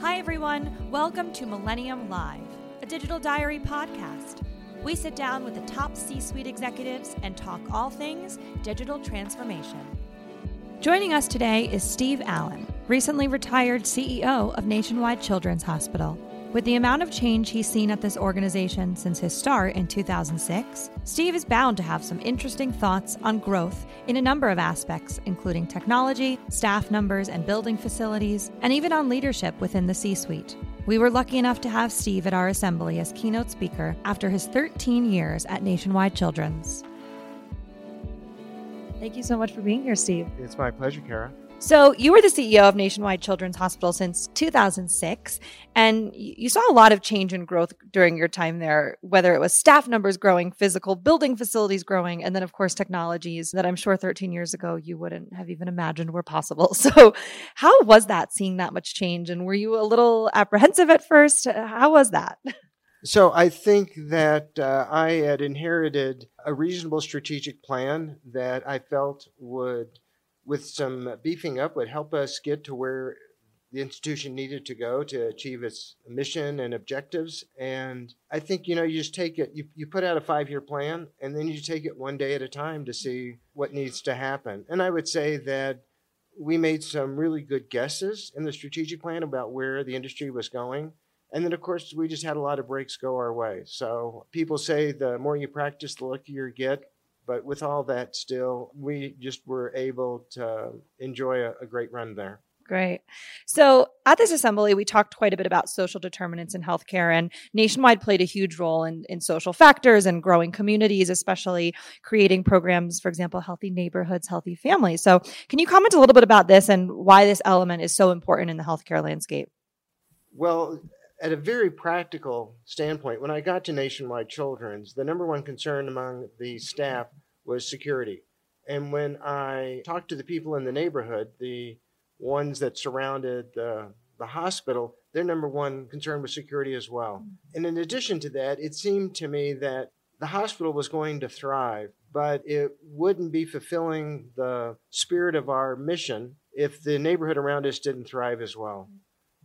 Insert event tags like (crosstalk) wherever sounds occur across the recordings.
Hi, everyone. Welcome to Millennium Live, a digital diary podcast. We sit down with the top C suite executives and talk all things digital transformation. Joining us today is Steve Allen, recently retired CEO of Nationwide Children's Hospital. With the amount of change he's seen at this organization since his start in 2006, Steve is bound to have some interesting thoughts on growth in a number of aspects, including technology, staff numbers and building facilities, and even on leadership within the C suite. We were lucky enough to have Steve at our assembly as keynote speaker after his 13 years at Nationwide Children's. Thank you so much for being here, Steve. It's my pleasure, Kara. So, you were the CEO of Nationwide Children's Hospital since 2006, and you saw a lot of change and growth during your time there, whether it was staff numbers growing, physical building facilities growing, and then, of course, technologies that I'm sure 13 years ago you wouldn't have even imagined were possible. (laughs) So, how was that seeing that much change? And were you a little apprehensive at first? How was that? (laughs) So, I think that uh, I had inherited a reasonable strategic plan that I felt would with some beefing up would help us get to where the institution needed to go to achieve its mission and objectives. And I think, you know, you just take it, you, you put out a five year plan and then you take it one day at a time to see what needs to happen. And I would say that we made some really good guesses in the strategic plan about where the industry was going. And then, of course, we just had a lot of breaks go our way. So people say the more you practice, the luckier you get. But with all that, still, we just were able to enjoy a, a great run there. Great. So at this assembly, we talked quite a bit about social determinants in healthcare, and Nationwide played a huge role in, in social factors and growing communities, especially creating programs, for example, healthy neighborhoods, healthy families. So, can you comment a little bit about this and why this element is so important in the healthcare landscape? Well, at a very practical standpoint, when I got to Nationwide Children's, the number one concern among the staff was security. And when I talked to the people in the neighborhood, the ones that surrounded the, the hospital, their number one concern was security as well. Mm-hmm. And in addition to that, it seemed to me that the hospital was going to thrive, but it wouldn't be fulfilling the spirit of our mission if the neighborhood around us didn't thrive as well. Mm-hmm.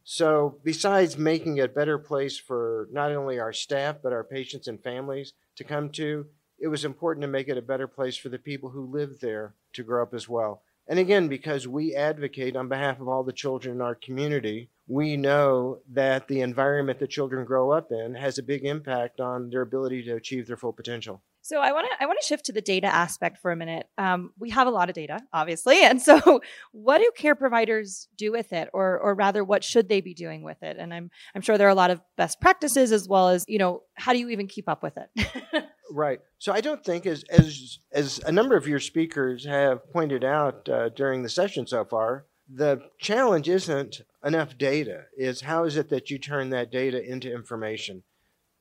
So, besides making it a better place for not only our staff, but our patients and families to come to, it was important to make it a better place for the people who live there to grow up as well. And again, because we advocate on behalf of all the children in our community, we know that the environment that children grow up in has a big impact on their ability to achieve their full potential. So I want to I want to shift to the data aspect for a minute. Um, we have a lot of data, obviously, and so (laughs) what do care providers do with it, or or rather, what should they be doing with it? And I'm I'm sure there are a lot of best practices as well as you know how do you even keep up with it? (laughs) right. So I don't think as as as a number of your speakers have pointed out uh, during the session so far, the challenge isn't enough data. Is how is it that you turn that data into information?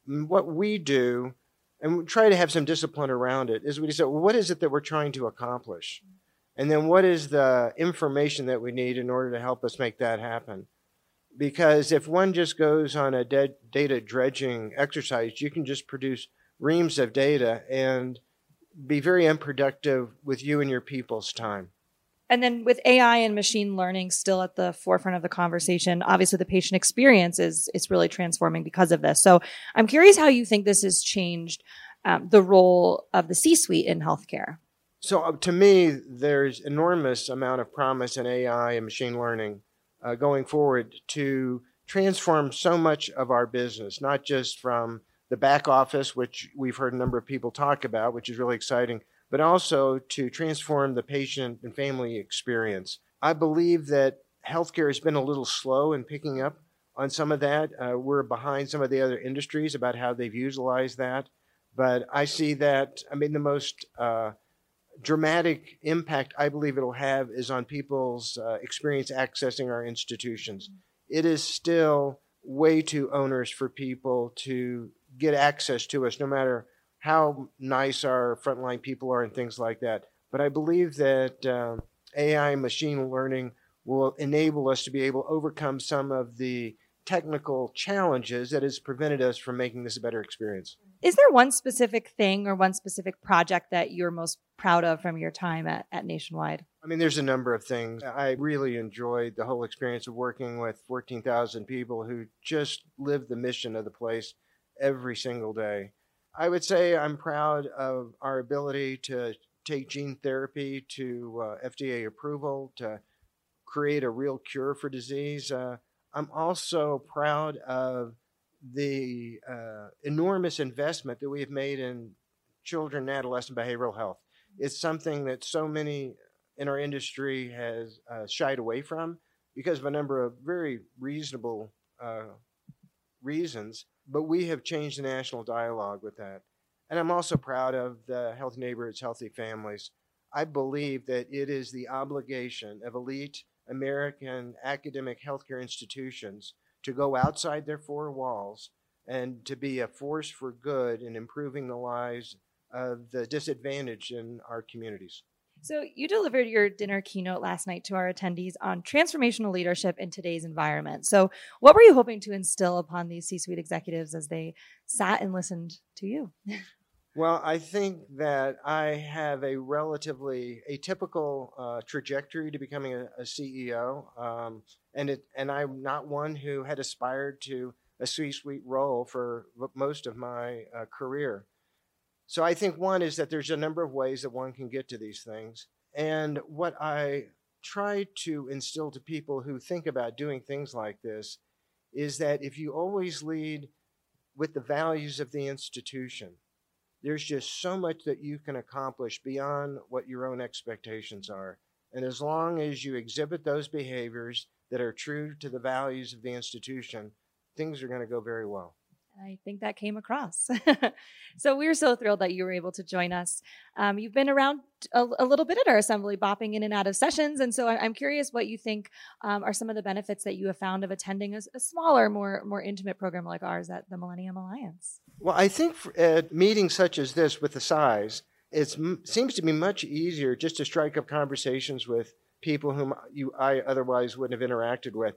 What we do and we try to have some discipline around it is we say, well, what is it that we're trying to accomplish? And then what is the information that we need in order to help us make that happen? Because if one just goes on a data dredging exercise, you can just produce reams of data and be very unproductive with you and your people's time. And then with AI and machine learning still at the forefront of the conversation, obviously the patient experience is is really transforming because of this. So I'm curious how you think this has changed um, the role of the C-suite in healthcare. So uh, to me, there's enormous amount of promise in AI and machine learning uh, going forward to transform so much of our business, not just from the back office, which we've heard a number of people talk about, which is really exciting, but also to transform the patient and family experience. I believe that healthcare has been a little slow in picking up on some of that. Uh, we're behind some of the other industries about how they've utilized that. But I see that, I mean, the most uh, dramatic impact I believe it'll have is on people's uh, experience accessing our institutions. It is still way too onerous for people to get access to us, no matter how nice our frontline people are and things like that. But I believe that um, AI machine learning will enable us to be able to overcome some of the technical challenges that has prevented us from making this a better experience. Is there one specific thing or one specific project that you're most proud of from your time at, at Nationwide? I mean, there's a number of things. I really enjoyed the whole experience of working with 14,000 people who just live the mission of the place every single day. I would say I'm proud of our ability to take gene therapy to uh, FDA approval, to create a real cure for disease. Uh, I'm also proud of the uh, enormous investment that we have made in children and adolescent behavioral health. It's something that so many in our industry has uh, shied away from because of a number of very reasonable uh, reasons, but we have changed the national dialogue with that. And I'm also proud of the Healthy Neighborhoods, Healthy Families. I believe that it is the obligation of elite American academic healthcare institutions to go outside their four walls and to be a force for good in improving the lives of the disadvantaged in our communities. So, you delivered your dinner keynote last night to our attendees on transformational leadership in today's environment. So, what were you hoping to instill upon these C suite executives as they sat and listened to you? (laughs) Well, I think that I have a relatively atypical uh, trajectory to becoming a, a CEO, um, and it, and I'm not one who had aspired to a C-suite role for most of my uh, career. So I think one is that there's a number of ways that one can get to these things, and what I try to instill to people who think about doing things like this is that if you always lead with the values of the institution there's just so much that you can accomplish beyond what your own expectations are. And as long as you exhibit those behaviors that are true to the values of the institution, things are going to go very well. I think that came across. (laughs) so we're so thrilled that you were able to join us. Um, you've been around a, a, little bit at our assembly, bopping in and out of sessions, and so I'm curious what you think um, are some of the benefits that you have found of attending a, a, smaller, more more intimate program like ours at the Millennium Alliance. Well, I think at meetings such as this, with the size, it seems to be much easier just to strike up conversations with people whom you I otherwise wouldn't have interacted with.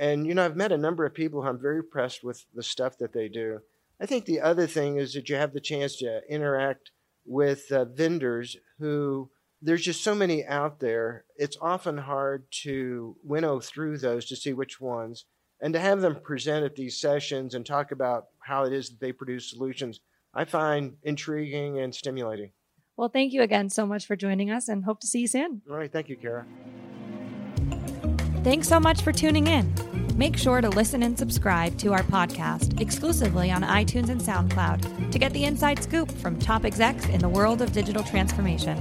And, you know, I've met a number of people who I'm very impressed with the stuff that they do. I think the other thing is that you have the chance to interact with uh, vendors who there's just so many out there. It's often hard to winnow through those to see which ones. And to have them present at these sessions and talk about how it is that they produce solutions, I find intriguing and stimulating. Well, thank you again so much for joining us and hope to see you soon. All right. Thank you, Kara. Thanks so much for tuning in. Make sure to listen and subscribe to our podcast exclusively on iTunes and SoundCloud to get the inside scoop from top execs in the world of digital transformation.